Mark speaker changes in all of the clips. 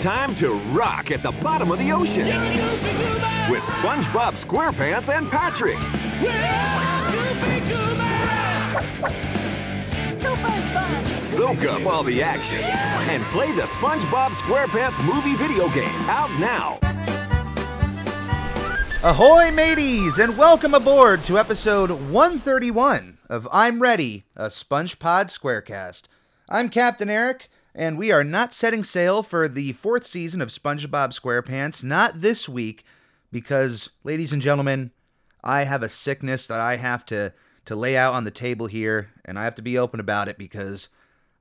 Speaker 1: time to rock at the bottom of the ocean with SpongeBob SquarePants and Patrick. Soak up all the action and play the SpongeBob SquarePants movie video game out now.
Speaker 2: Ahoy, mateys, and welcome aboard to episode 131 of I'm Ready, a SpongePod Squarecast. I'm Captain Eric, and we are not setting sail for the fourth season of SpongeBob SquarePants, not this week, because, ladies and gentlemen, I have a sickness that I have to, to lay out on the table here, and I have to be open about it because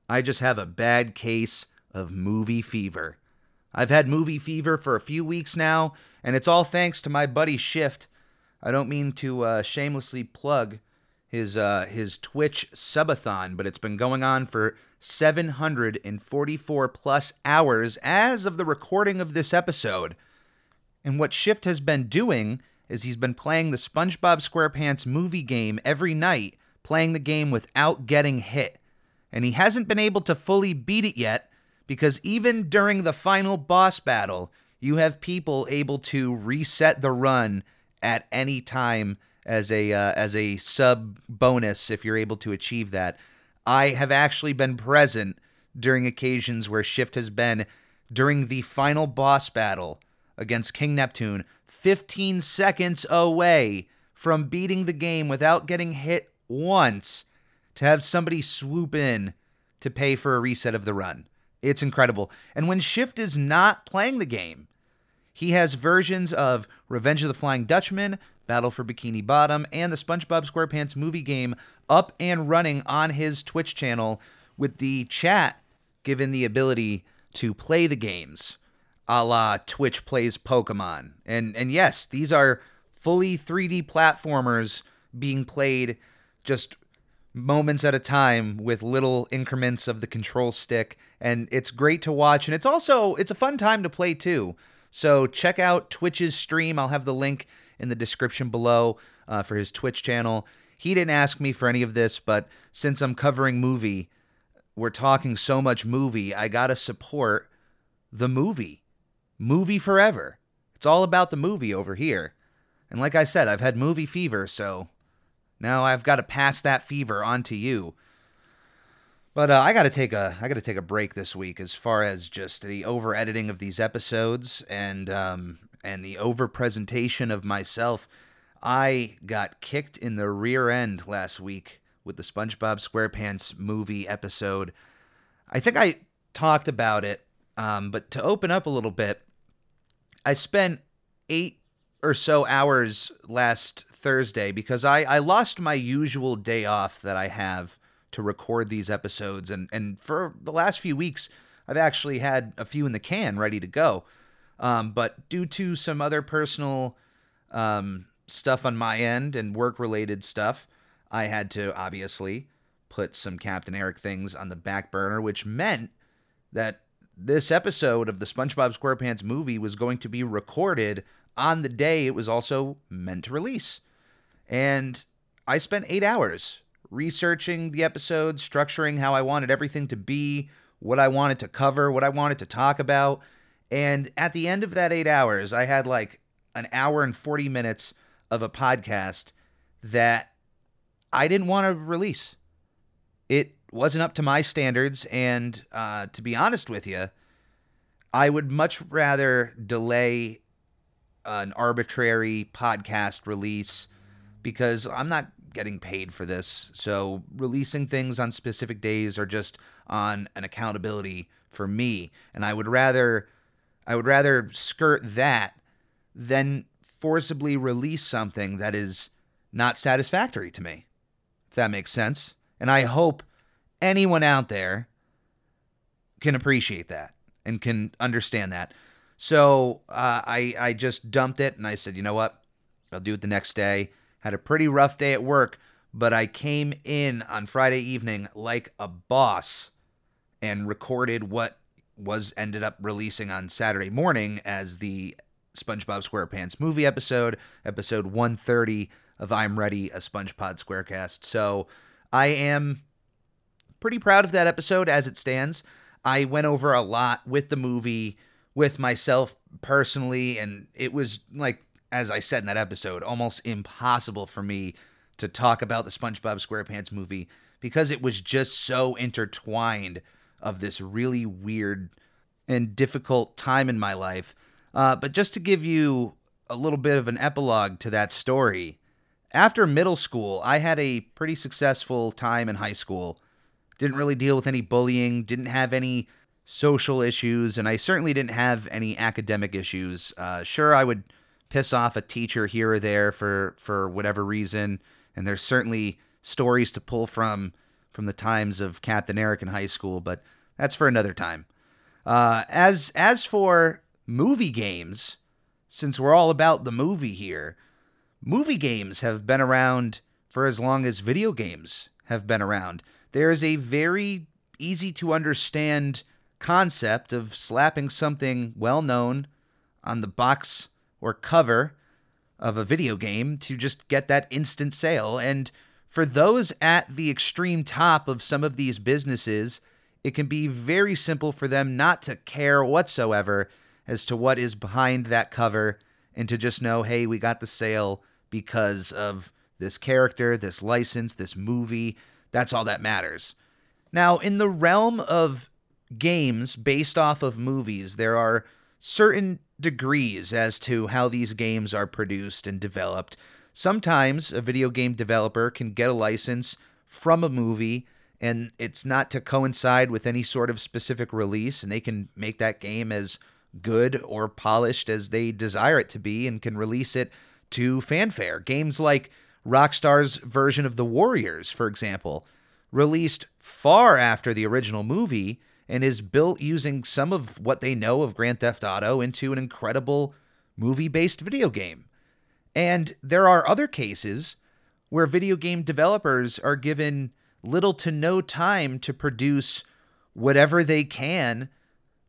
Speaker 2: I just have a bad case of movie fever. I've had movie fever for a few weeks now, and it's all thanks to my buddy Shift. I don't mean to uh, shamelessly plug his uh, his Twitch subathon, but it's been going on for 744 plus hours as of the recording of this episode. And what Shift has been doing is he's been playing the SpongeBob SquarePants movie game every night, playing the game without getting hit. And he hasn't been able to fully beat it yet because even during the final boss battle, you have people able to reset the run at any time as a uh, as a sub bonus if you're able to achieve that. I have actually been present during occasions where Shift has been during the final boss battle against King Neptune 15 seconds away from beating the game without getting hit once to have somebody swoop in to pay for a reset of the run. It's incredible. And when Shift is not playing the game, he has versions of Revenge of the Flying Dutchman, Battle for Bikini Bottom, and the SpongeBob SquarePants movie game up and running on his Twitch channel with the chat given the ability to play the games a la Twitch plays Pokemon. And and yes, these are fully 3D platformers being played just moments at a time with little increments of the control stick and it's great to watch and it's also it's a fun time to play too. So check out Twitch's stream. I'll have the link in the description below uh, for his Twitch channel. He didn't ask me for any of this, but since I'm covering movie, we're talking so much movie, I got to support the movie. Movie forever. It's all about the movie over here. And like I said, I've had movie fever, so now I've got to pass that fever on to you. But uh, I got to take a I got to take a break this week as far as just the over editing of these episodes and um, and the over presentation of myself. I got kicked in the rear end last week with the SpongeBob SquarePants movie episode. I think I talked about it, um, but to open up a little bit, I spent eight or so hours last Thursday because I, I lost my usual day off that I have to record these episodes. And, and for the last few weeks, I've actually had a few in the can ready to go. Um, but due to some other personal um, stuff on my end and work related stuff, I had to obviously put some Captain Eric things on the back burner, which meant that this episode of the SpongeBob SquarePants movie was going to be recorded on the day it was also meant to release. And I spent eight hours researching the episode, structuring how I wanted everything to be, what I wanted to cover, what I wanted to talk about. And at the end of that eight hours, I had like an hour and 40 minutes of a podcast that I didn't want to release. It wasn't up to my standards. And uh, to be honest with you, I would much rather delay an arbitrary podcast release because I'm not getting paid for this. So releasing things on specific days are just on an accountability for me. And I would rather I would rather skirt that than forcibly release something that is not satisfactory to me. If that makes sense. And I hope anyone out there can appreciate that and can understand that. So uh, I I just dumped it and I said, you know what, I'll do it the next day. Had a pretty rough day at work, but I came in on Friday evening like a boss and recorded what was ended up releasing on Saturday morning as the SpongeBob SquarePants movie episode, episode 130 of I'm Ready, a SpongePod Squarecast. So I am pretty proud of that episode as it stands. I went over a lot with the movie, with myself personally, and it was like, as I said in that episode, almost impossible for me to talk about the SpongeBob SquarePants movie because it was just so intertwined of this really weird and difficult time in my life. Uh, but just to give you a little bit of an epilogue to that story, after middle school, I had a pretty successful time in high school. Didn't really deal with any bullying, didn't have any social issues, and I certainly didn't have any academic issues. Uh, sure, I would piss off a teacher here or there for for whatever reason, and there's certainly stories to pull from from the times of Captain Eric in high school, but that's for another time. Uh, as as for movie games, since we're all about the movie here, movie games have been around for as long as video games have been around. There is a very easy to understand concept of slapping something well known on the box or cover of a video game to just get that instant sale. And for those at the extreme top of some of these businesses, it can be very simple for them not to care whatsoever as to what is behind that cover and to just know, hey, we got the sale because of this character, this license, this movie. That's all that matters. Now, in the realm of games based off of movies, there are certain degrees as to how these games are produced and developed. Sometimes a video game developer can get a license from a movie and it's not to coincide with any sort of specific release, and they can make that game as good or polished as they desire it to be and can release it to fanfare. Games like Rockstar's version of The Warriors, for example, released far after the original movie and is built using some of what they know of Grand Theft Auto into an incredible movie based video game. And there are other cases where video game developers are given little to no time to produce whatever they can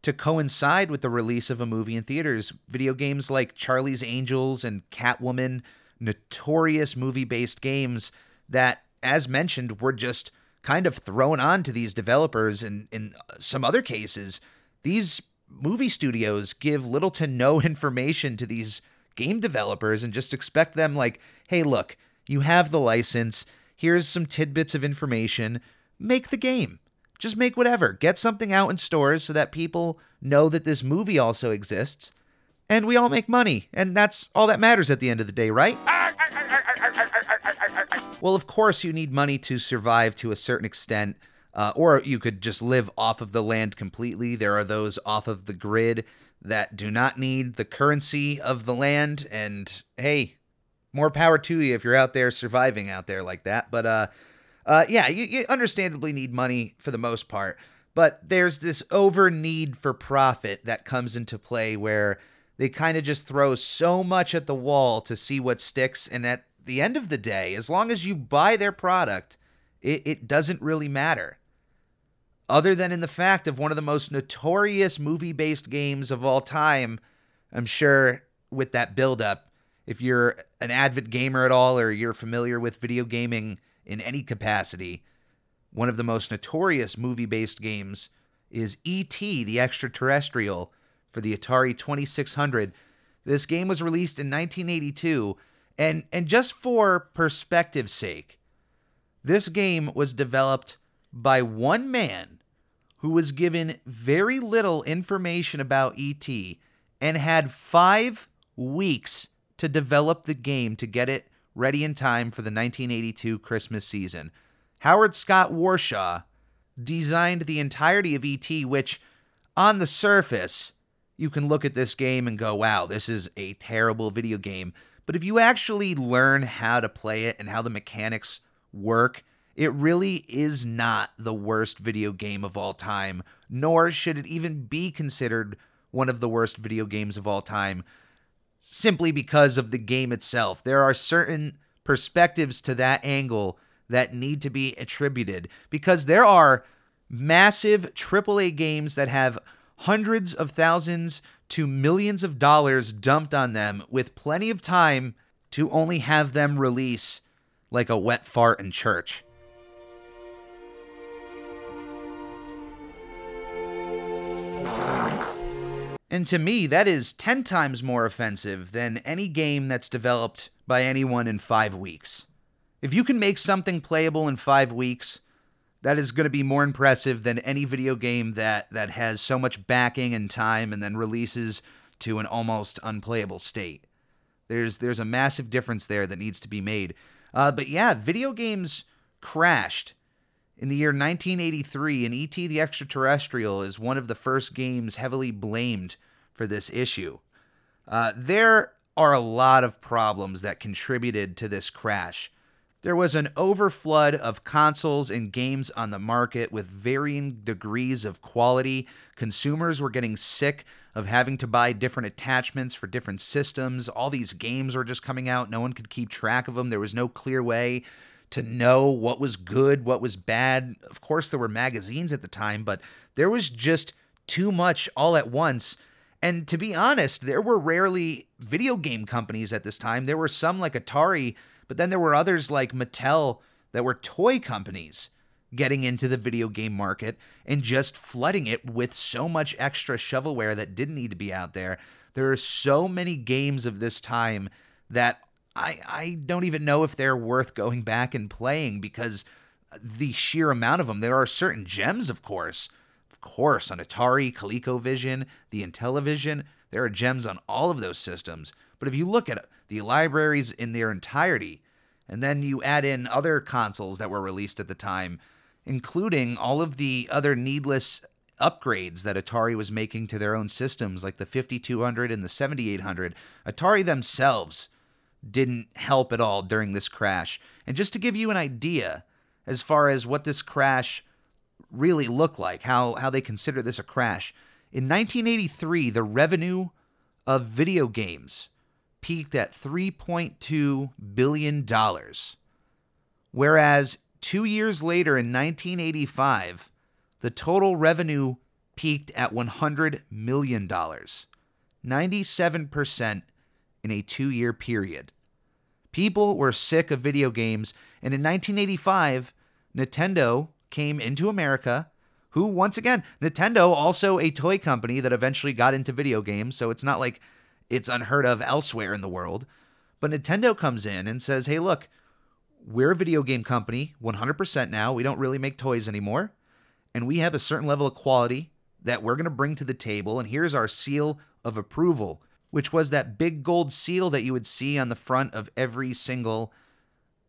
Speaker 2: to coincide with the release of a movie in theaters. Video games like Charlie's Angels and Catwoman, notorious movie based games that, as mentioned, were just kind of thrown on to these developers. And in some other cases, these movie studios give little to no information to these game developers and just expect them, like, hey, look, you have the license. Here's some tidbits of information. Make the game just make whatever. Get something out in stores so that people know that this movie also exists. And we all make money. And that's all that matters at the end of the day, right? well, of course, you need money to survive to a certain extent. Uh, or you could just live off of the land completely. There are those off of the grid that do not need the currency of the land. And hey, more power to you if you're out there surviving out there like that. But uh, uh, yeah, you, you understandably need money for the most part, but there's this over need for profit that comes into play where they kind of just throw so much at the wall to see what sticks. And at the end of the day, as long as you buy their product, it, it doesn't really matter. Other than in the fact of one of the most notorious movie based games of all time, I'm sure with that buildup, if you're an avid gamer at all or you're familiar with video gaming, in any capacity. One of the most notorious movie based games is E.T., the extraterrestrial, for the Atari 2600. This game was released in 1982, and, and just for perspective's sake, this game was developed by one man who was given very little information about E.T. and had five weeks to develop the game to get it ready in time for the 1982 Christmas season. Howard Scott Warshaw designed the entirety of ET, which on the surface, you can look at this game and go, wow, this is a terrible video game. But if you actually learn how to play it and how the mechanics work, it really is not the worst video game of all time, nor should it even be considered one of the worst video games of all time simply because of the game itself. There are certain perspectives to that angle that need to be attributed because there are massive AAA games that have hundreds of thousands to millions of dollars dumped on them with plenty of time to only have them release like a wet fart in church. And to me, that is 10 times more offensive than any game that's developed by anyone in five weeks. If you can make something playable in five weeks, that is going to be more impressive than any video game that, that has so much backing and time and then releases to an almost unplayable state. There's there's a massive difference there that needs to be made. Uh, but yeah, video games crashed in the year 1983, and E.T. the Extraterrestrial is one of the first games heavily blamed for this issue. Uh, there are a lot of problems that contributed to this crash. There was an overflood of consoles and games on the market with varying degrees of quality. Consumers were getting sick of having to buy different attachments for different systems. All these games were just coming out. No one could keep track of them. There was no clear way to know what was good, what was bad. Of course, there were magazines at the time, but there was just too much all at once. And to be honest, there were rarely video game companies at this time. There were some like Atari but then there were others like Mattel that were toy companies getting into the video game market and just flooding it with so much extra shovelware that didn't need to be out there. There are so many games of this time that I I don't even know if they're worth going back and playing because the sheer amount of them. There are certain gems, of course. Of course, on Atari, ColecoVision, the Intellivision, there are gems on all of those systems. But if you look at the libraries in their entirety, and then you add in other consoles that were released at the time, including all of the other needless upgrades that Atari was making to their own systems, like the 5200 and the 7800, Atari themselves didn't help at all during this crash. And just to give you an idea as far as what this crash really looked like, how, how they consider this a crash, in 1983, the revenue of video games peaked at $3.2 billion. Whereas two years later in 1985, the total revenue peaked at $100 million, 97% in a two year period. People were sick of video games, and in 1985, Nintendo came into America. Who, once again, Nintendo, also a toy company that eventually got into video games, so it's not like it's unheard of elsewhere in the world. But Nintendo comes in and says, hey, look, we're a video game company 100% now. We don't really make toys anymore. And we have a certain level of quality that we're going to bring to the table. And here's our seal of approval, which was that big gold seal that you would see on the front of every single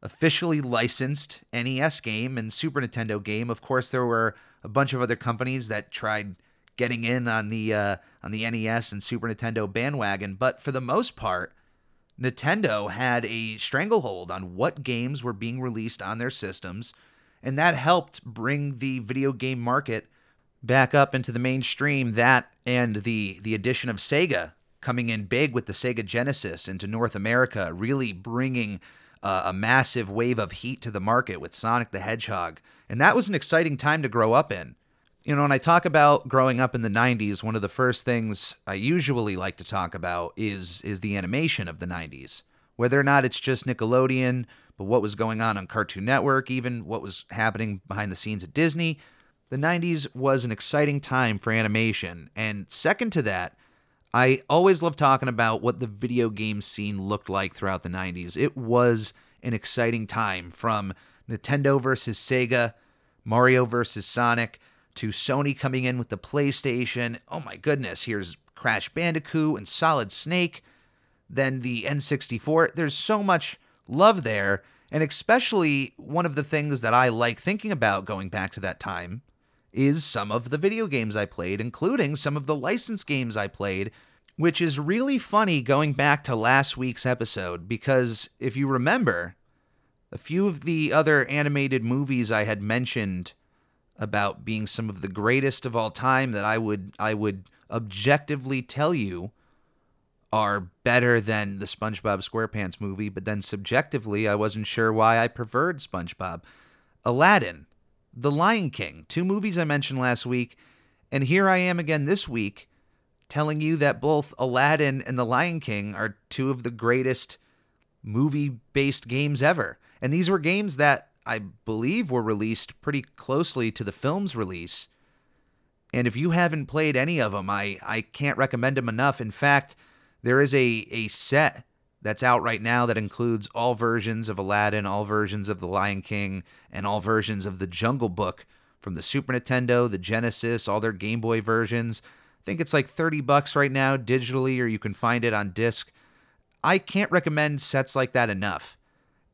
Speaker 2: officially licensed NES game and Super Nintendo game. Of course, there were a bunch of other companies that tried getting in on the uh, on the NES and Super Nintendo bandwagon, but for the most part, Nintendo had a stranglehold on what games were being released on their systems, and that helped bring the video game market back up into the mainstream. That and the the addition of Sega coming in big with the Sega Genesis into North America, really bringing uh, a massive wave of heat to the market with Sonic the Hedgehog. And that was an exciting time to grow up in you know, when I talk about growing up in the 90s, one of the first things I usually like to talk about is is the animation of the 90s. Whether or not it's just Nickelodeon, but what was going on on Cartoon Network, even what was happening behind the scenes at Disney, the 90s was an exciting time for animation. And second to that, I always love talking about what the video game scene looked like throughout the 90s. It was an exciting time from Nintendo versus Sega, Mario versus Sonic, to Sony coming in with the PlayStation. Oh my goodness, here's Crash Bandicoot and Solid Snake. Then the N64. There's so much love there. And especially one of the things that I like thinking about going back to that time is some of the video games I played, including some of the licensed games I played, which is really funny going back to last week's episode because if you remember, a few of the other animated movies I had mentioned about being some of the greatest of all time that I would I would objectively tell you are better than the SpongeBob SquarePants movie, but then subjectively I wasn't sure why I preferred SpongeBob. Aladdin, The Lion King, two movies I mentioned last week, and here I am again this week telling you that both Aladdin and The Lion King are two of the greatest movie-based games ever. And these were games that I believe were released pretty closely to the film's release. And if you haven't played any of them, I, I can't recommend them enough. In fact, there is a, a set that's out right now that includes all versions of Aladdin, all versions of The Lion King, and all versions of The Jungle Book from the Super Nintendo, the Genesis, all their Game Boy versions. I think it's like 30 bucks right now digitally, or you can find it on disc. I can't recommend sets like that enough.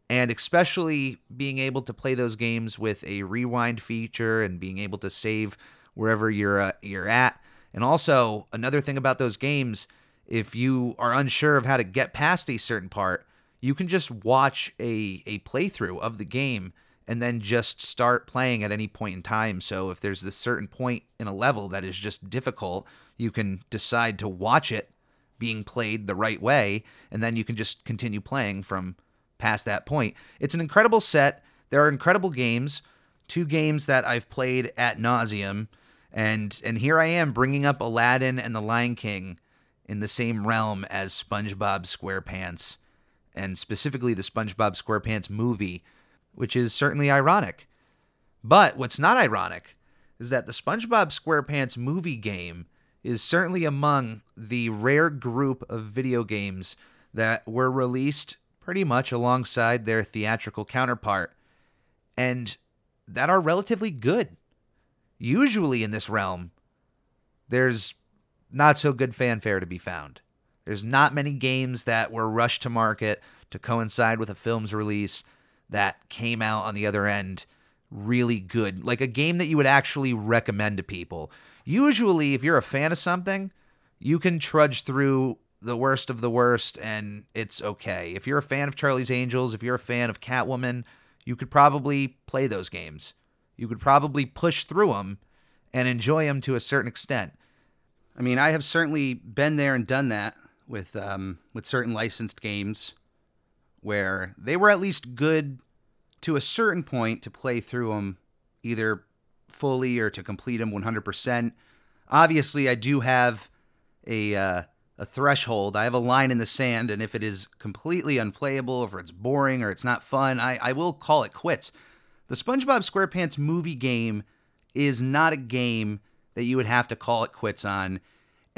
Speaker 2: And especially being able to play those games with a rewind feature and being able to save wherever you're uh, you're at. And also another thing about those games, if you are unsure of how to get past a certain part, you can just watch a a playthrough of the game and then just start playing at any point in time. So if there's this certain point in a level that is just difficult, you can decide to watch it being played the right way, and then you can just continue playing from past that point. It's an incredible set. There are incredible games, two games that I've played at nauseum, and and here I am bringing up Aladdin and The Lion King in the same realm as SpongeBob SquarePants, and specifically the SpongeBob SquarePants movie which is certainly ironic. But what's not ironic is that the SpongeBob SquarePants movie game is certainly among the rare group of video games that were released pretty much alongside their theatrical counterpart and that are relatively good. Usually in this realm, there's not so good fanfare to be found. There's not many games that were rushed to market to coincide with a film's release that came out on the other end really good. Like a game that you would actually recommend to people. Usually, if you're a fan of something, you can trudge through the worst of the worst and it's okay. If you're a fan of Charlie's Angels, if you're a fan of Catwoman, you could probably play those games. You could probably push through them and enjoy them to a certain extent. I mean, I have certainly been there and done that with um, with certain licensed games where they were at least good to a certain point to play through them either fully or to complete them 100%. Obviously, I do have a uh, a threshold. I have a line in the sand, and if it is completely unplayable, or it's boring, or it's not fun, I, I will call it quits. The SpongeBob SquarePants movie game is not a game that you would have to call it quits on,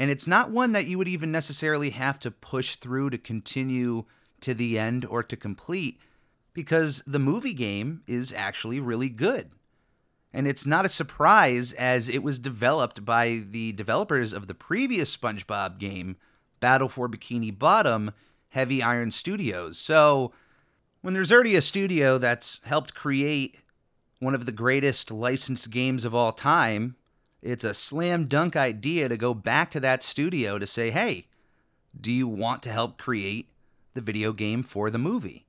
Speaker 2: and it's not one that you would even necessarily have to push through to continue to the end or to complete because the movie game is actually really good. And it's not a surprise as it was developed by the developers of the previous SpongeBob game, Battle for Bikini Bottom, Heavy Iron Studios. So, when there's already a studio that's helped create one of the greatest licensed games of all time, it's a slam dunk idea to go back to that studio to say, hey, do you want to help create the video game for the movie.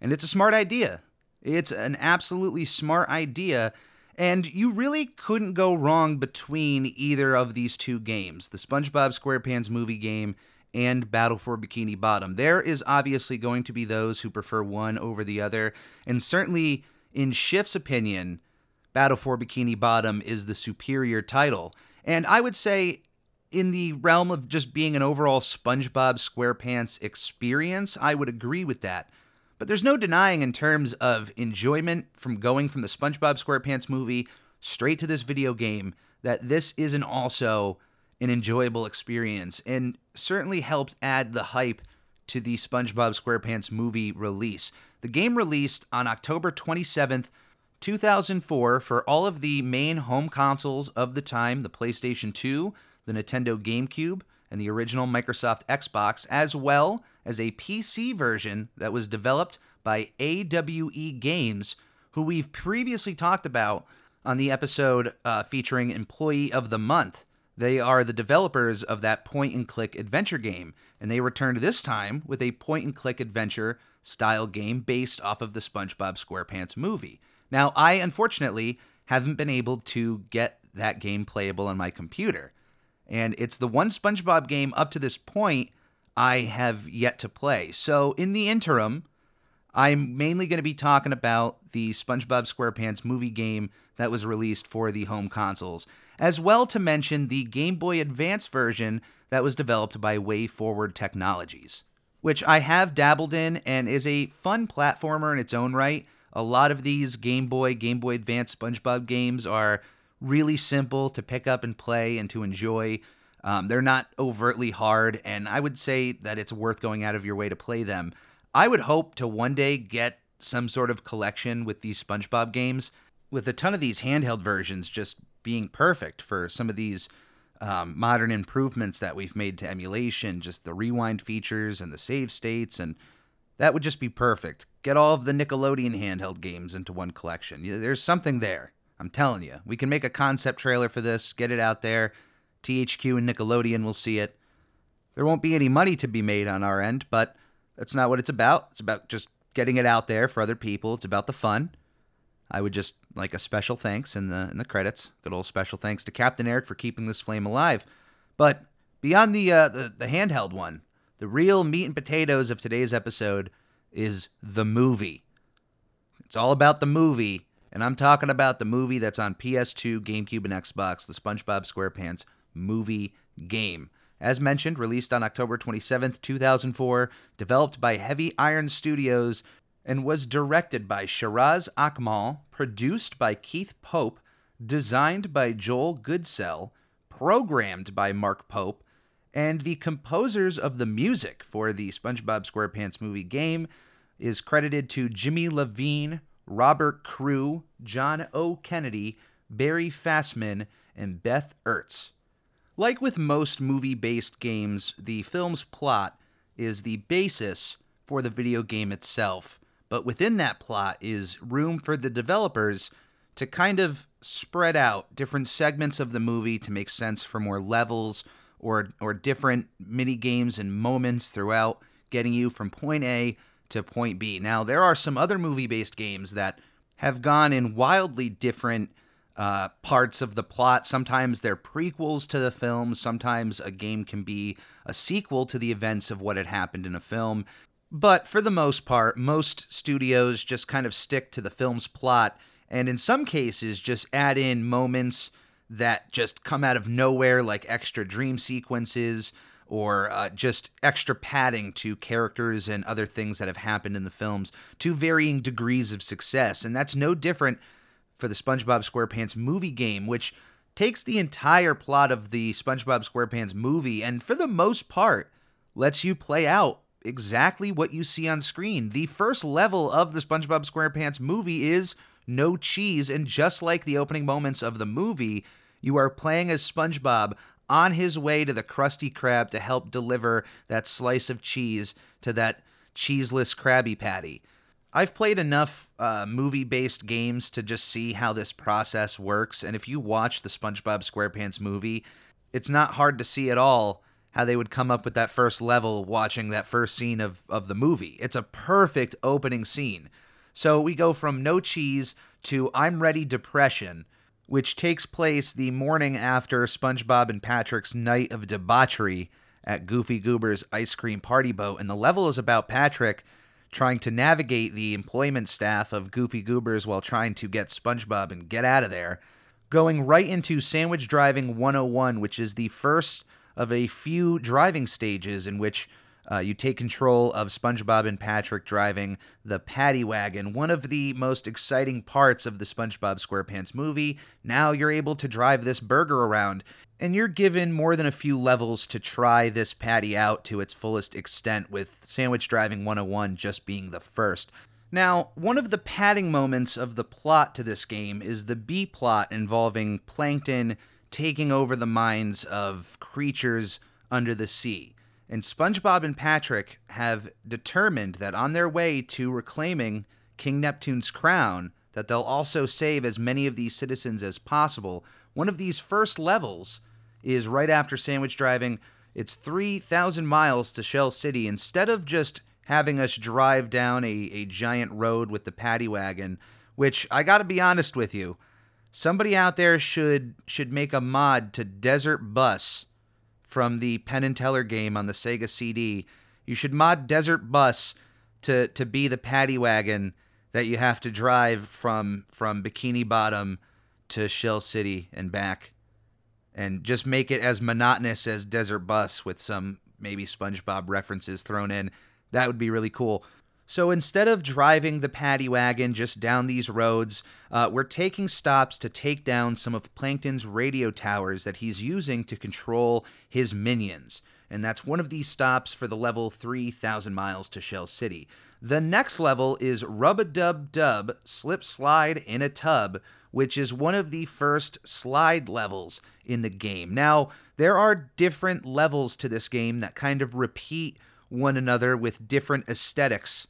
Speaker 2: And it's a smart idea. It's an absolutely smart idea. And you really couldn't go wrong between either of these two games the SpongeBob SquarePants movie game and Battle for Bikini Bottom. There is obviously going to be those who prefer one over the other. And certainly, in Shift's opinion, Battle for Bikini Bottom is the superior title. And I would say in the realm of just being an overall SpongeBob SquarePants experience, I would agree with that. But there's no denying, in terms of enjoyment from going from the SpongeBob SquarePants movie straight to this video game, that this isn't also an enjoyable experience and certainly helped add the hype to the SpongeBob SquarePants movie release. The game released on October 27th, 2004, for all of the main home consoles of the time the PlayStation 2, the Nintendo GameCube, and the original Microsoft Xbox, as well as a PC version that was developed by AWE Games, who we've previously talked about on the episode uh, featuring Employee of the Month. They are the developers of that point and click adventure game, and they returned this time with a point and click adventure style game based off of the SpongeBob SquarePants movie. Now, I unfortunately haven't been able to get that game playable on my computer and it's the one SpongeBob game up to this point I have yet to play. So, in the interim, I'm mainly going to be talking about the SpongeBob SquarePants movie game that was released for the home consoles, as well to mention the Game Boy Advance version that was developed by WayForward Technologies, which I have dabbled in and is a fun platformer in its own right. A lot of these Game Boy, Game Boy Advance SpongeBob games are really simple to pick up and play and to enjoy. Um, they're not overtly hard, and I would say that it's worth going out of your way to play them. I would hope to one day get some sort of collection with these SpongeBob games, with a ton of these handheld versions just being perfect for some of these um, modern improvements that we've made to emulation, just the rewind features and the save states, and that would just be perfect. Get all of the Nickelodeon handheld games into one collection. There's something there. I'm telling you. We can make a concept trailer for this, get it out there. THQ and Nickelodeon will see it. There won't be any money to be made on our end, but that's not what it's about. It's about just getting it out there for other people. It's about the fun. I would just like a special thanks in the in the credits. Good old special thanks to Captain Eric for keeping this flame alive. But beyond the uh, the, the handheld one, the real meat and potatoes of today's episode is the movie. It's all about the movie, and I'm talking about the movie that's on PS2, GameCube, and Xbox, the SpongeBob SquarePants movie game. As mentioned, released on October 27th, 2004, developed by Heavy Iron Studios and was directed by Shiraz Akmal, produced by Keith Pope, designed by Joel Goodsell, programmed by Mark Pope, and the composers of the music for the SpongeBob SquarePants movie game is credited to Jimmy Levine, Robert Crew, John O. Kennedy, Barry Fassman, and Beth Ertz. Like with most movie based games, the film's plot is the basis for the video game itself, but within that plot is room for the developers to kind of spread out different segments of the movie to make sense for more levels or or different mini games and moments throughout getting you from point A to point B. Now, there are some other movie-based games that have gone in wildly different uh, parts of the plot. Sometimes they're prequels to the film. Sometimes a game can be a sequel to the events of what had happened in a film. But for the most part, most studios just kind of stick to the film's plot and in some cases just add in moments that just come out of nowhere, like extra dream sequences or uh, just extra padding to characters and other things that have happened in the films to varying degrees of success. And that's no different for the SpongeBob SquarePants movie game, which takes the entire plot of the SpongeBob SquarePants movie and, for the most part, lets you play out exactly what you see on screen. The first level of the SpongeBob SquarePants movie is no cheese, and just like the opening moments of the movie, you are playing as SpongeBob on his way to the Krusty Krab to help deliver that slice of cheese to that cheeseless Krabby Patty. I've played enough uh, movie based games to just see how this process works. And if you watch the SpongeBob SquarePants movie, it's not hard to see at all how they would come up with that first level watching that first scene of, of the movie. It's a perfect opening scene. So we go from No Cheese to I'm Ready Depression, which takes place the morning after SpongeBob and Patrick's night of debauchery at Goofy Goober's ice cream party boat. And the level is about Patrick trying to navigate the employment staff of Goofy Goobers while trying to get SpongeBob and get out of there, going right into Sandwich Driving 101, which is the first of a few driving stages in which uh, you take control of SpongeBob and Patrick driving the paddy wagon, one of the most exciting parts of the SpongeBob SquarePants movie. Now you're able to drive this burger around, and you're given more than a few levels to try this patty out to its fullest extent, with Sandwich Driving 101 just being the first. Now, one of the padding moments of the plot to this game is the B plot involving Plankton taking over the minds of creatures under the sea. And SpongeBob and Patrick have determined that on their way to reclaiming King Neptune's crown, that they'll also save as many of these citizens as possible. One of these first levels is right after sandwich driving. It's 3,000 miles to Shell City. Instead of just having us drive down a, a giant road with the paddy wagon, which I got to be honest with you, somebody out there should should make a mod to Desert Bus from the Penn and Teller game on the Sega CD. You should mod Desert Bus to to be the paddy wagon that you have to drive from from Bikini Bottom to Shell City and back, and just make it as monotonous as Desert Bus with some maybe SpongeBob references thrown in. That would be really cool. So instead of driving the paddy wagon just down these roads, uh, we're taking stops to take down some of Plankton's radio towers that he's using to control his minions. And that's one of these stops for the level 3,000 miles to Shell City. The next level is Rub a Dub Dub Slip Slide in a Tub, which is one of the first slide levels in the game. Now, there are different levels to this game that kind of repeat one another with different aesthetics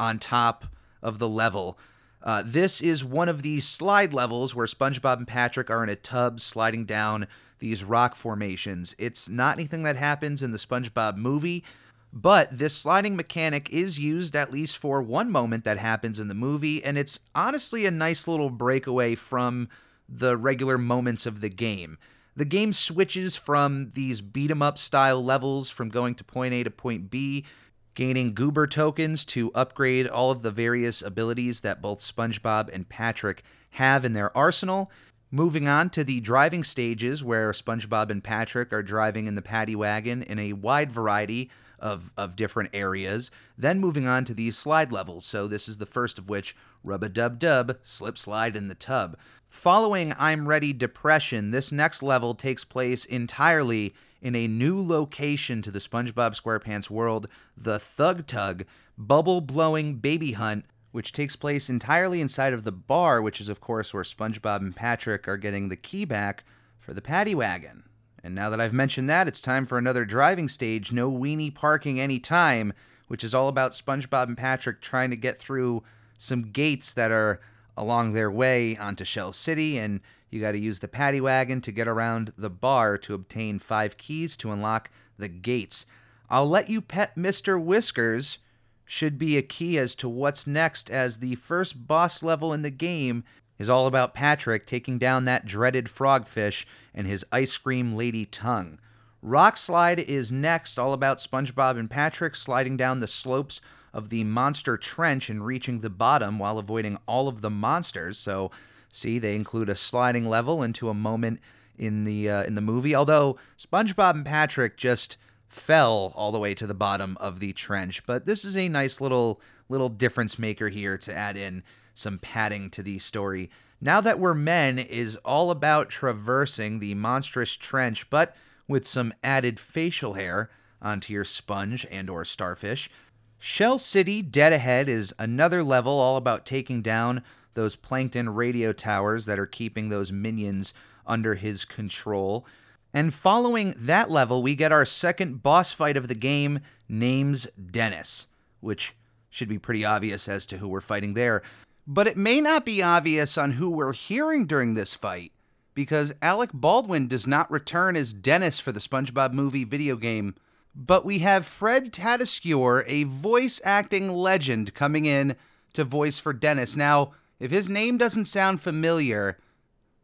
Speaker 2: on top of the level. Uh, this is one of these slide levels where SpongeBob and Patrick are in a tub sliding down these rock formations. It's not anything that happens in the SpongeBob movie, but this sliding mechanic is used at least for one moment that happens in the movie, and it's honestly a nice little breakaway from the regular moments of the game. The game switches from these beat 'em up style levels from going to point A to point B gaining goober tokens to upgrade all of the various abilities that both SpongeBob and Patrick have in their arsenal. Moving on to the driving stages, where SpongeBob and Patrick are driving in the paddy wagon in a wide variety of, of different areas. Then moving on to these slide levels. So, this is the first of which Rub a Dub Dub, Slip Slide in the Tub. Following I'm Ready Depression, this next level takes place entirely in a new location to the SpongeBob SquarePants world, the Thug Tug Bubble Blowing Baby Hunt, which takes place entirely inside of the bar, which is, of course, where SpongeBob and Patrick are getting the key back for the paddy wagon. And now that I've mentioned that, it's time for another driving stage, no weenie parking any time, which is all about SpongeBob and Patrick trying to get through some gates that are along their way onto Shell City and you got to use the paddy wagon to get around the bar to obtain five keys to unlock the gates. I'll let you pet Mr. Whiskers should be a key as to what's next, as the first boss level in the game is all about Patrick taking down that dreaded frogfish and his ice cream lady tongue. Rock Slide is next, all about SpongeBob and Patrick sliding down the slopes of the monster trench and reaching the bottom while avoiding all of the monsters. So See, they include a sliding level into a moment in the uh, in the movie. Although SpongeBob and Patrick just fell all the way to the bottom of the trench, but this is a nice little little difference maker here to add in some padding to the story. Now that we're men is all about traversing the monstrous trench, but with some added facial hair onto your sponge and or starfish. Shell City Dead Ahead is another level all about taking down those plankton radio towers that are keeping those minions under his control. And following that level, we get our second boss fight of the game, names Dennis, which should be pretty obvious as to who we're fighting there. But it may not be obvious on who we're hearing during this fight, because Alec Baldwin does not return as Dennis for the SpongeBob movie video game. But we have Fred Tatasciore, a voice acting legend, coming in to voice for Dennis. Now, if his name doesn't sound familiar,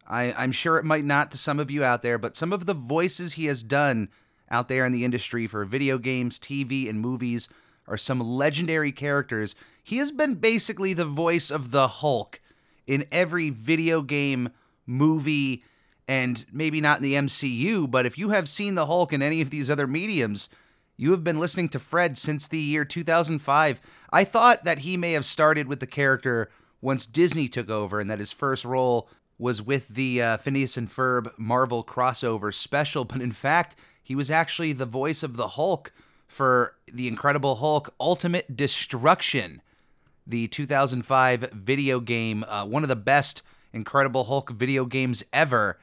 Speaker 2: I, I'm sure it might not to some of you out there, but some of the voices he has done out there in the industry for video games, TV, and movies are some legendary characters. He has been basically the voice of the Hulk in every video game, movie, and maybe not in the MCU, but if you have seen the Hulk in any of these other mediums, you have been listening to Fred since the year 2005. I thought that he may have started with the character once Disney took over, and that his first role was with the uh, Phineas and Ferb Marvel crossover special. But in fact, he was actually the voice of the Hulk for the Incredible Hulk Ultimate Destruction, the 2005 video game, uh, one of the best Incredible Hulk video games ever.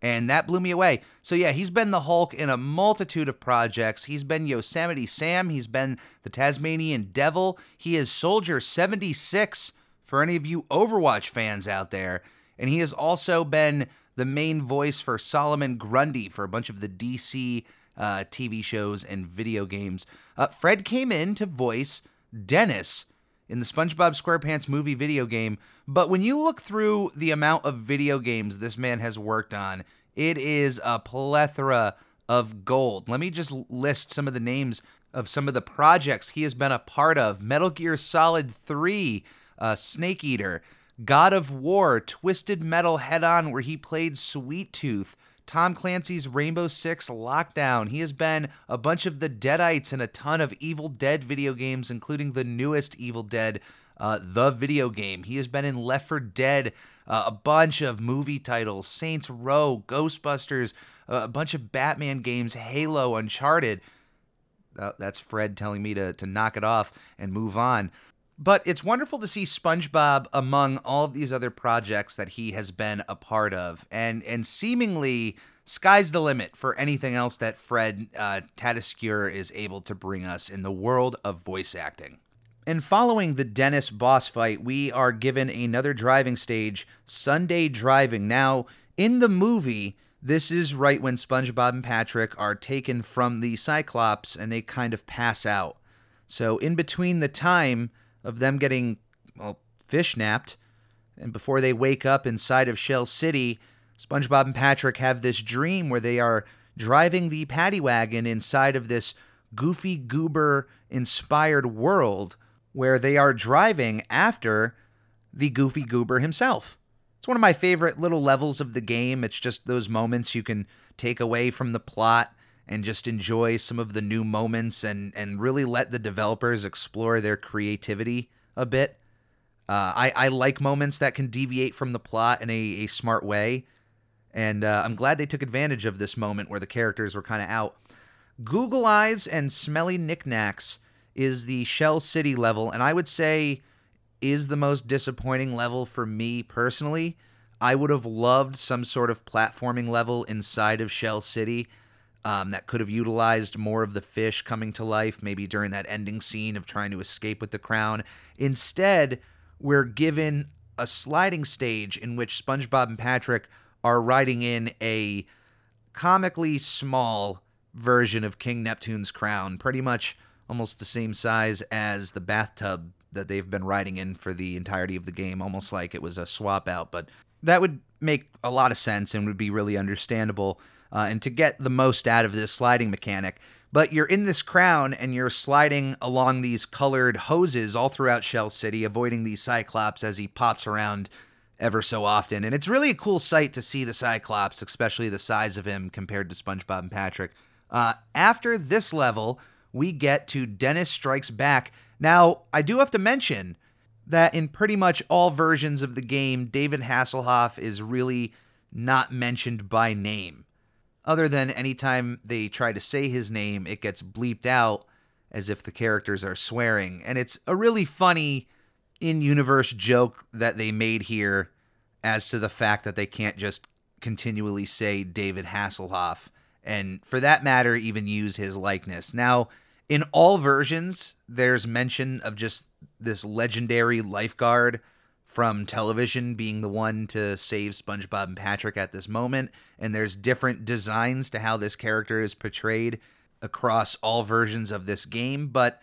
Speaker 2: And that blew me away. So, yeah, he's been the Hulk in a multitude of projects. He's been Yosemite Sam. He's been the Tasmanian Devil. He is Soldier 76 for any of you Overwatch fans out there. And he has also been the main voice for Solomon Grundy for a bunch of the DC uh, TV shows and video games. Uh, Fred came in to voice Dennis in the SpongeBob SquarePants movie video game. But when you look through the amount of video games this man has worked on, it is a plethora of gold. Let me just list some of the names of some of the projects he has been a part of Metal Gear Solid 3, uh, Snake Eater, God of War, Twisted Metal Head On, where he played Sweet Tooth, Tom Clancy's Rainbow Six Lockdown. He has been a bunch of the Deadites in a ton of Evil Dead video games, including the newest Evil Dead, uh, the video game. He has been in Left 4 Dead, uh, a bunch of movie titles, Saints Row, Ghostbusters, uh, a bunch of Batman games, Halo, Uncharted. Uh, that's Fred telling me to, to knock it off and move on. But it's wonderful to see SpongeBob among all these other projects that he has been a part of, and and seemingly sky's the limit for anything else that Fred uh, Tatasciore is able to bring us in the world of voice acting. And following the Dennis boss fight, we are given another driving stage, Sunday driving. Now, in the movie, this is right when SpongeBob and Patrick are taken from the Cyclops and they kind of pass out. So, in between the time of them getting well, fish napped, and before they wake up inside of Shell City, SpongeBob and Patrick have this dream where they are driving the paddy wagon inside of this goofy goober inspired world where they are driving after the goofy goober himself. It's one of my favorite little levels of the game. It's just those moments you can take away from the plot and just enjoy some of the new moments and and really let the developers explore their creativity a bit. Uh, I I like moments that can deviate from the plot in a, a smart way, and uh, I'm glad they took advantage of this moment where the characters were kind of out. Google Eyes and Smelly Knickknacks is the Shell City level, and I would say is the most disappointing level for me personally. I would have loved some sort of platforming level inside of Shell City um, that could have utilized more of the fish coming to life, maybe during that ending scene of trying to escape with the crown. Instead, we're given a sliding stage in which SpongeBob and Patrick are riding in a comically small version of King Neptune's crown, pretty much almost the same size as the bathtub that they've been riding in for the entirety of the game, almost like it was a swap out. But that would make a lot of sense and would be really understandable uh, and to get the most out of this sliding mechanic. But you're in this crown and you're sliding along these colored hoses all throughout Shell City, avoiding the Cyclops as he pops around ever so often. And it's really a cool sight to see the Cyclops, especially the size of him compared to SpongeBob and Patrick. Uh, after this level, we get to Dennis Strikes Back. Now, I do have to mention that in pretty much all versions of the game, David Hasselhoff is really not mentioned by name other than anytime they try to say his name, it gets bleeped out as if the characters are swearing. And it's a really funny in universe joke that they made here as to the fact that they can't just continually say David Hasselhoff, and for that matter, even use his likeness. Now, in all versions, there's mention of just this legendary lifeguard from television being the one to save SpongeBob and Patrick at this moment. And there's different designs to how this character is portrayed across all versions of this game. But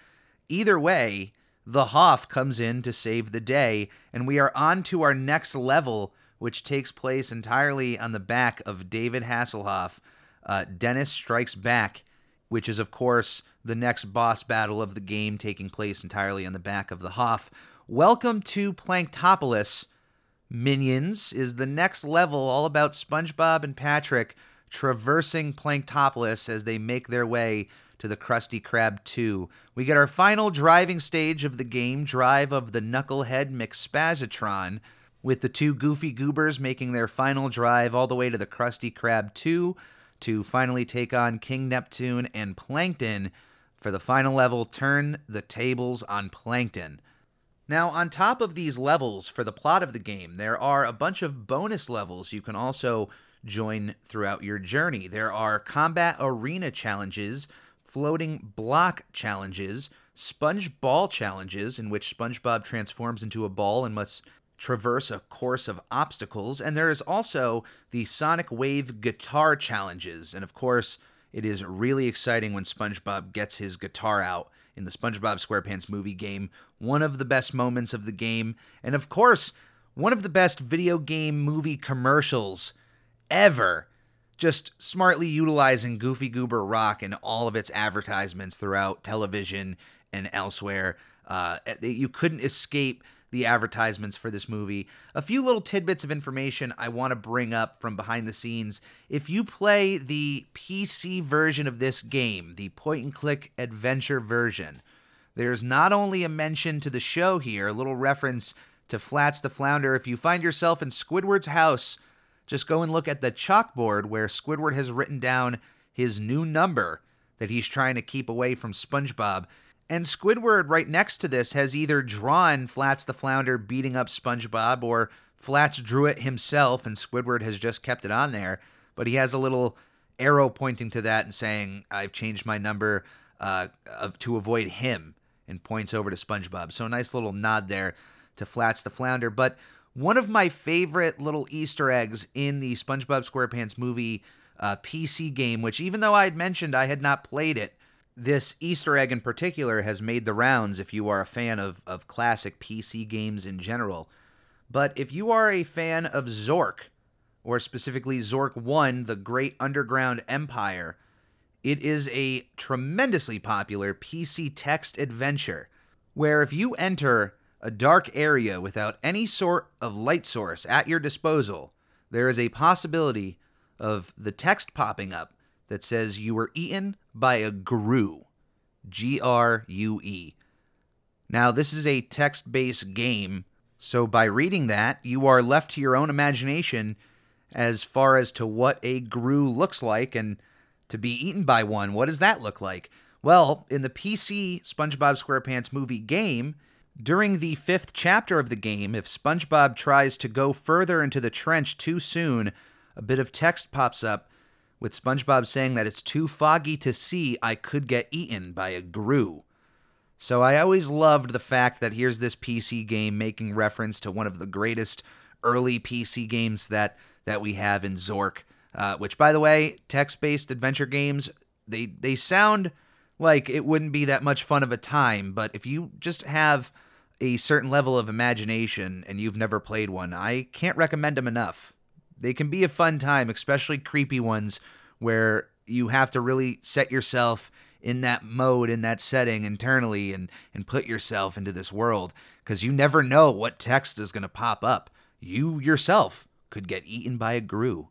Speaker 2: either way, the Hoff comes in to save the day, and we are on to our next level, which takes place entirely on the back of David Hasselhoff. Uh, Dennis Strikes Back, which is, of course, the next boss battle of the game, taking place entirely on the back of the Hoff. Welcome to Planktopolis. Minions is the next level all about SpongeBob and Patrick traversing Planktopolis as they make their way to the Krusty Krab 2. We get our final driving stage of the game, Drive of the Knucklehead McSpazatron, with the two goofy goobers making their final drive all the way to the Krusty Krab 2 to finally take on King Neptune and Plankton for the final level, Turn the Tables on Plankton. Now, on top of these levels for the plot of the game, there are a bunch of bonus levels you can also join throughout your journey. There are combat arena challenges, floating block challenges, sponge ball challenges, in which SpongeBob transforms into a ball and must traverse a course of obstacles, and there is also the Sonic Wave guitar challenges. And of course, it is really exciting when SpongeBob gets his guitar out in the SpongeBob SquarePants movie game, one of the best moments of the game, and of course, one of the best video game movie commercials ever. Just smartly utilizing Goofy Goober Rock in all of its advertisements throughout television and elsewhere. Uh, you couldn't escape the advertisements for this movie. A few little tidbits of information I want to bring up from behind the scenes. If you play the PC version of this game, the point and click adventure version, there's not only a mention to the show here, a little reference to Flats the Flounder. If you find yourself in Squidward's house, just go and look at the chalkboard where Squidward has written down his new number that he's trying to keep away from SpongeBob. And Squidward, right next to this, has either drawn Flats the Flounder beating up SpongeBob or Flats drew it himself and Squidward has just kept it on there. But he has a little arrow pointing to that and saying, I've changed my number uh, of, to avoid him, and points over to SpongeBob. So a nice little nod there to Flats the Flounder. But one of my favorite little Easter eggs in the SpongeBob SquarePants movie uh, PC game, which even though I had mentioned I had not played it, this Easter egg in particular has made the rounds if you are a fan of, of classic PC games in general. But if you are a fan of Zork, or specifically Zork 1, The Great Underground Empire, it is a tremendously popular PC text adventure where if you enter a dark area without any sort of light source at your disposal, there is a possibility of the text popping up that says you were eaten by a grue. G R U E. Now, this is a text based game, so by reading that, you are left to your own imagination as far as to what a grue looks like and to be eaten by one. What does that look like? Well, in the PC SpongeBob SquarePants movie game, during the fifth chapter of the game, if SpongeBob tries to go further into the trench too soon, a bit of text pops up with SpongeBob saying that it's too foggy to see, I could get eaten by a grue. So I always loved the fact that here's this PC game making reference to one of the greatest early PC games that that we have in Zork. Uh, which, by the way, text-based adventure games they they sound like it wouldn't be that much fun of a time, but if you just have a certain level of imagination and you've never played one, I can't recommend them enough. They can be a fun time, especially creepy ones where you have to really set yourself in that mode, in that setting internally, and, and put yourself into this world because you never know what text is going to pop up. You yourself could get eaten by a grue.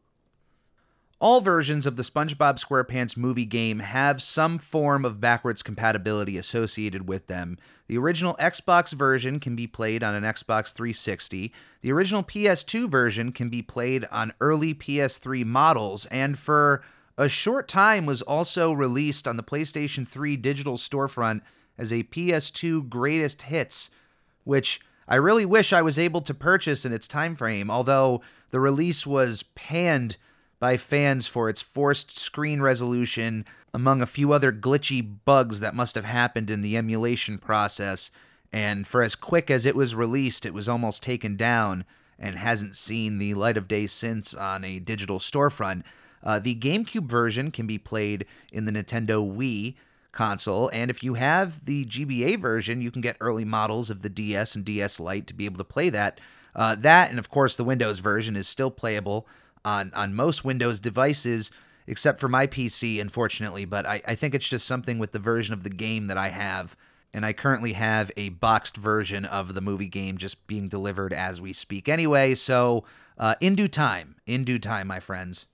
Speaker 2: All versions of the SpongeBob SquarePants movie game have some form of backwards compatibility associated with them. The original Xbox version can be played on an Xbox 360. The original PS2 version can be played on early PS3 models, and for a short time was also released on the PlayStation 3 digital storefront as a PS2 greatest hits, which I really wish I was able to purchase in its time frame, although the release was panned by fans for its forced screen resolution, among a few other glitchy bugs that must have happened in the emulation process. And for as quick as it was released, it was almost taken down and hasn't seen the light of day since on a digital storefront. Uh, the GameCube version can be played in the Nintendo Wii console, and if you have the GBA version, you can get early models of the DS and DS Lite to be able to play that. Uh, that, and of course, the Windows version is still playable on on most Windows devices, except for my PC, unfortunately. But I, I think it's just something with the version of the game that I have. And I currently have a boxed version of the movie game just being delivered as we speak anyway. So, uh, in due time, in due time, my friends.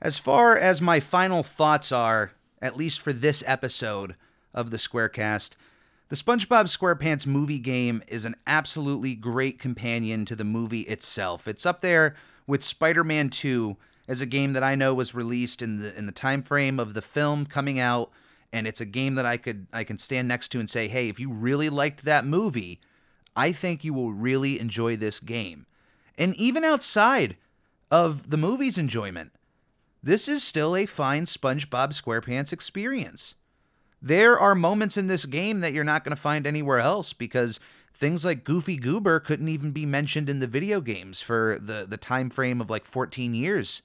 Speaker 2: As far as my final thoughts are, at least for this episode of the Squarecast, the SpongeBob SquarePants movie game is an absolutely great companion to the movie itself. It's up there with Spider-Man 2 as a game that I know was released in the in the time frame of the film coming out and it's a game that I could I can stand next to and say, "Hey, if you really liked that movie, I think you will really enjoy this game." And even outside of the movie's enjoyment, this is still a fine SpongeBob SquarePants experience. There are moments in this game that you're not going to find anywhere else because things like Goofy Goober couldn't even be mentioned in the video games for the the time frame of like 14 years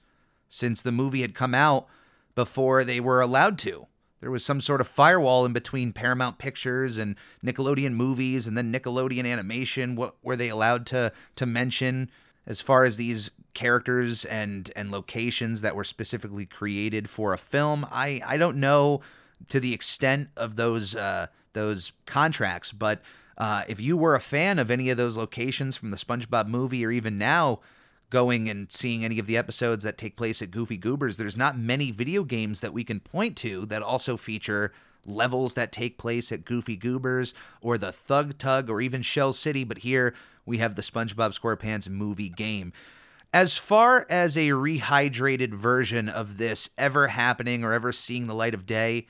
Speaker 2: since the movie had come out before they were allowed to. There was some sort of firewall in between Paramount Pictures and Nickelodeon movies and then Nickelodeon animation. What were they allowed to to mention as far as these characters and and locations that were specifically created for a film? I I don't know to the extent of those uh, those contracts, but Uh, if you were a fan of any of those locations from the SpongeBob movie, or even now going and seeing any of the episodes that take place at Goofy Goobers, there's not many video games that we can point to that also feature levels that take place at Goofy Goobers or the Thug Tug or even Shell City. But here we have the SpongeBob SquarePants movie game. As far as a rehydrated version of this ever happening or ever seeing the light of day,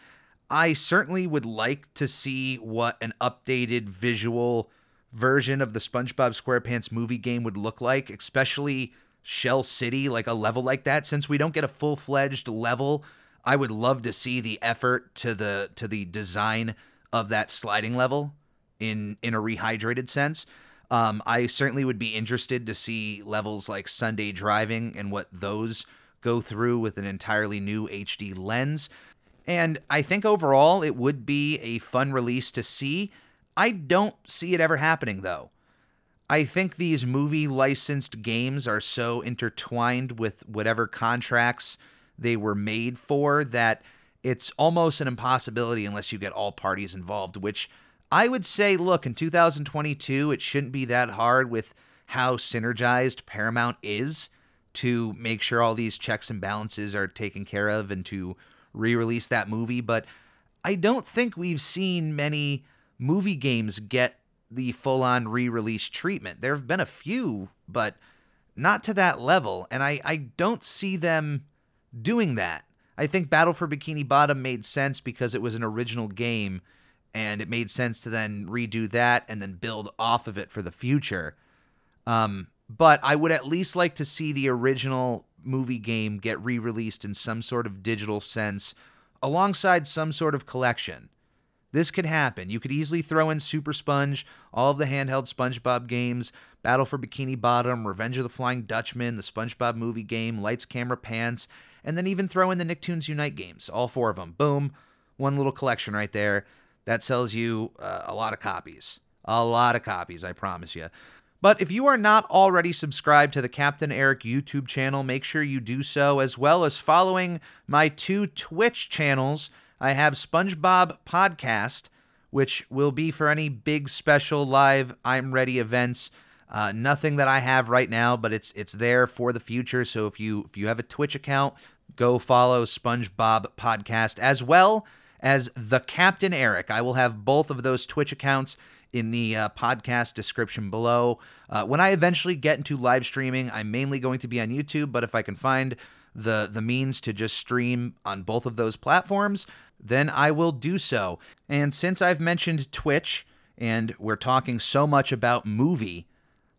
Speaker 2: I certainly would like to see what an updated visual version of the SpongeBob SquarePants movie game would look like, especially Shell City, like a level like that. Since we don't get a full fledged level, I would love to see the effort to the to the design of that sliding level in in a rehydrated sense. Um, I certainly would be interested to see levels like Sunday Driving and what those go through with an entirely new HD lens. And I think overall it would be a fun release to see. I don't see it ever happening though. I think these movie licensed games are so intertwined with whatever contracts they were made for that it's almost an impossibility unless you get all parties involved, which I would say, look, in 2022, it shouldn't be that hard with how synergized Paramount is to make sure all these checks and balances are taken care of and to re release that movie. But I don't think we've seen many movie games get the full on re release treatment. There have been a few, but not to that level. And I, I don't see them doing that. I think Battle for Bikini Bottom made sense because it was an original game and it made sense to then redo that and then build off of it for the future. Um, but I would at least like to see the original movie game get re released in some sort of digital sense alongside some sort of collection. This could happen. You could easily throw in Super Sponge, all of the handheld SpongeBob games, Battle for Bikini Bottom, Revenge of the Flying Dutchman, the SpongeBob movie game, Lights, Camera, Pants, and then even throw in the Nicktoons Unite games, all four of them. Boom, one little collection right there. That sells you uh, a lot of copies. A lot of copies, I promise you. But if you are not already subscribed to the Captain Eric YouTube channel, make sure you do so, as well as following my two Twitch channels. I have SpongeBob Podcast, which will be for any big special live I'm Ready events. Uh, nothing that I have right now, but it's it's there for the future. So if you if you have a Twitch account, go follow SpongeBob Podcast as well as the Captain Eric. I will have both of those Twitch accounts in the uh, podcast description below. Uh, when I eventually get into live streaming, I'm mainly going to be on YouTube, but if I can find the the means to just stream on both of those platforms, then I will do so. And since I've mentioned Twitch and we're talking so much about movie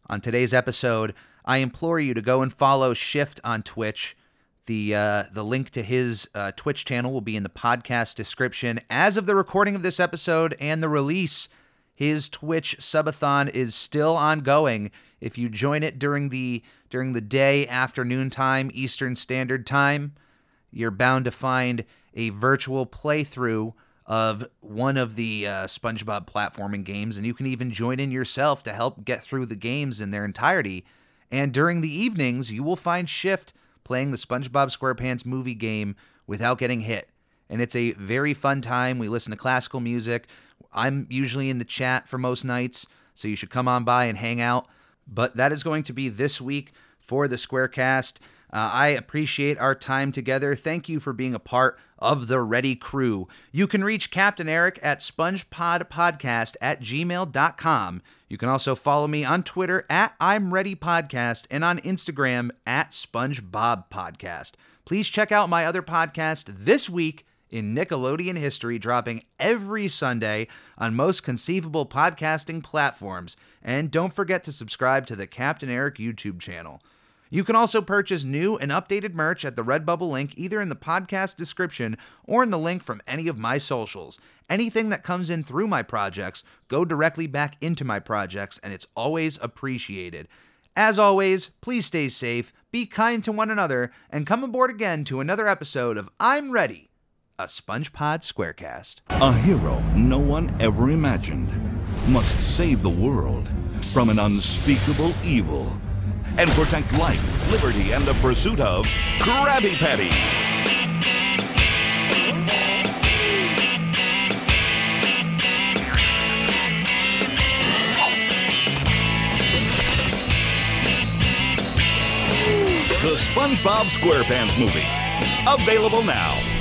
Speaker 2: on today's episode, I implore you to go and follow Shift on Twitch the uh, the link to his uh, Twitch channel will be in the podcast description. As of the recording of this episode and the release, his Twitch subathon is still ongoing. If you join it during the during the day afternoon time Eastern Standard Time, you're bound to find a virtual playthrough of one of the uh, SpongeBob platforming games, and you can even join in yourself to help get through the games in their entirety. And during the evenings, you will find Shift playing the SpongeBob SquarePants movie game without getting hit. And it's a very fun time. We listen to classical music. I'm usually in the chat for most nights, so you should come on by and hang out. But that is going to be this week for the Squarecast. Uh, I appreciate our time together. Thank you for being a part of the Ready Crew. You can reach Captain Eric at spongepodpodcast at gmail.com. You can also follow me on Twitter at I'm Ready Podcast and on Instagram at SpongeBob Podcast. Please check out my other podcast this week in Nickelodeon history, dropping every Sunday on most conceivable podcasting platforms. And don't forget to subscribe to the Captain Eric YouTube channel. You can also purchase new and updated merch at the Redbubble link either in the podcast description or in the link from any of my socials. Anything that comes in through my projects go directly back into my projects and it's always appreciated. As always, please stay safe, be kind to one another, and come aboard again to another episode of I'm Ready, a SpongePod Squarecast.
Speaker 3: A hero no one ever imagined must save the world from an unspeakable evil and protect life, liberty, and the pursuit of Krabby Patties. The SpongeBob SquarePants movie. Available now.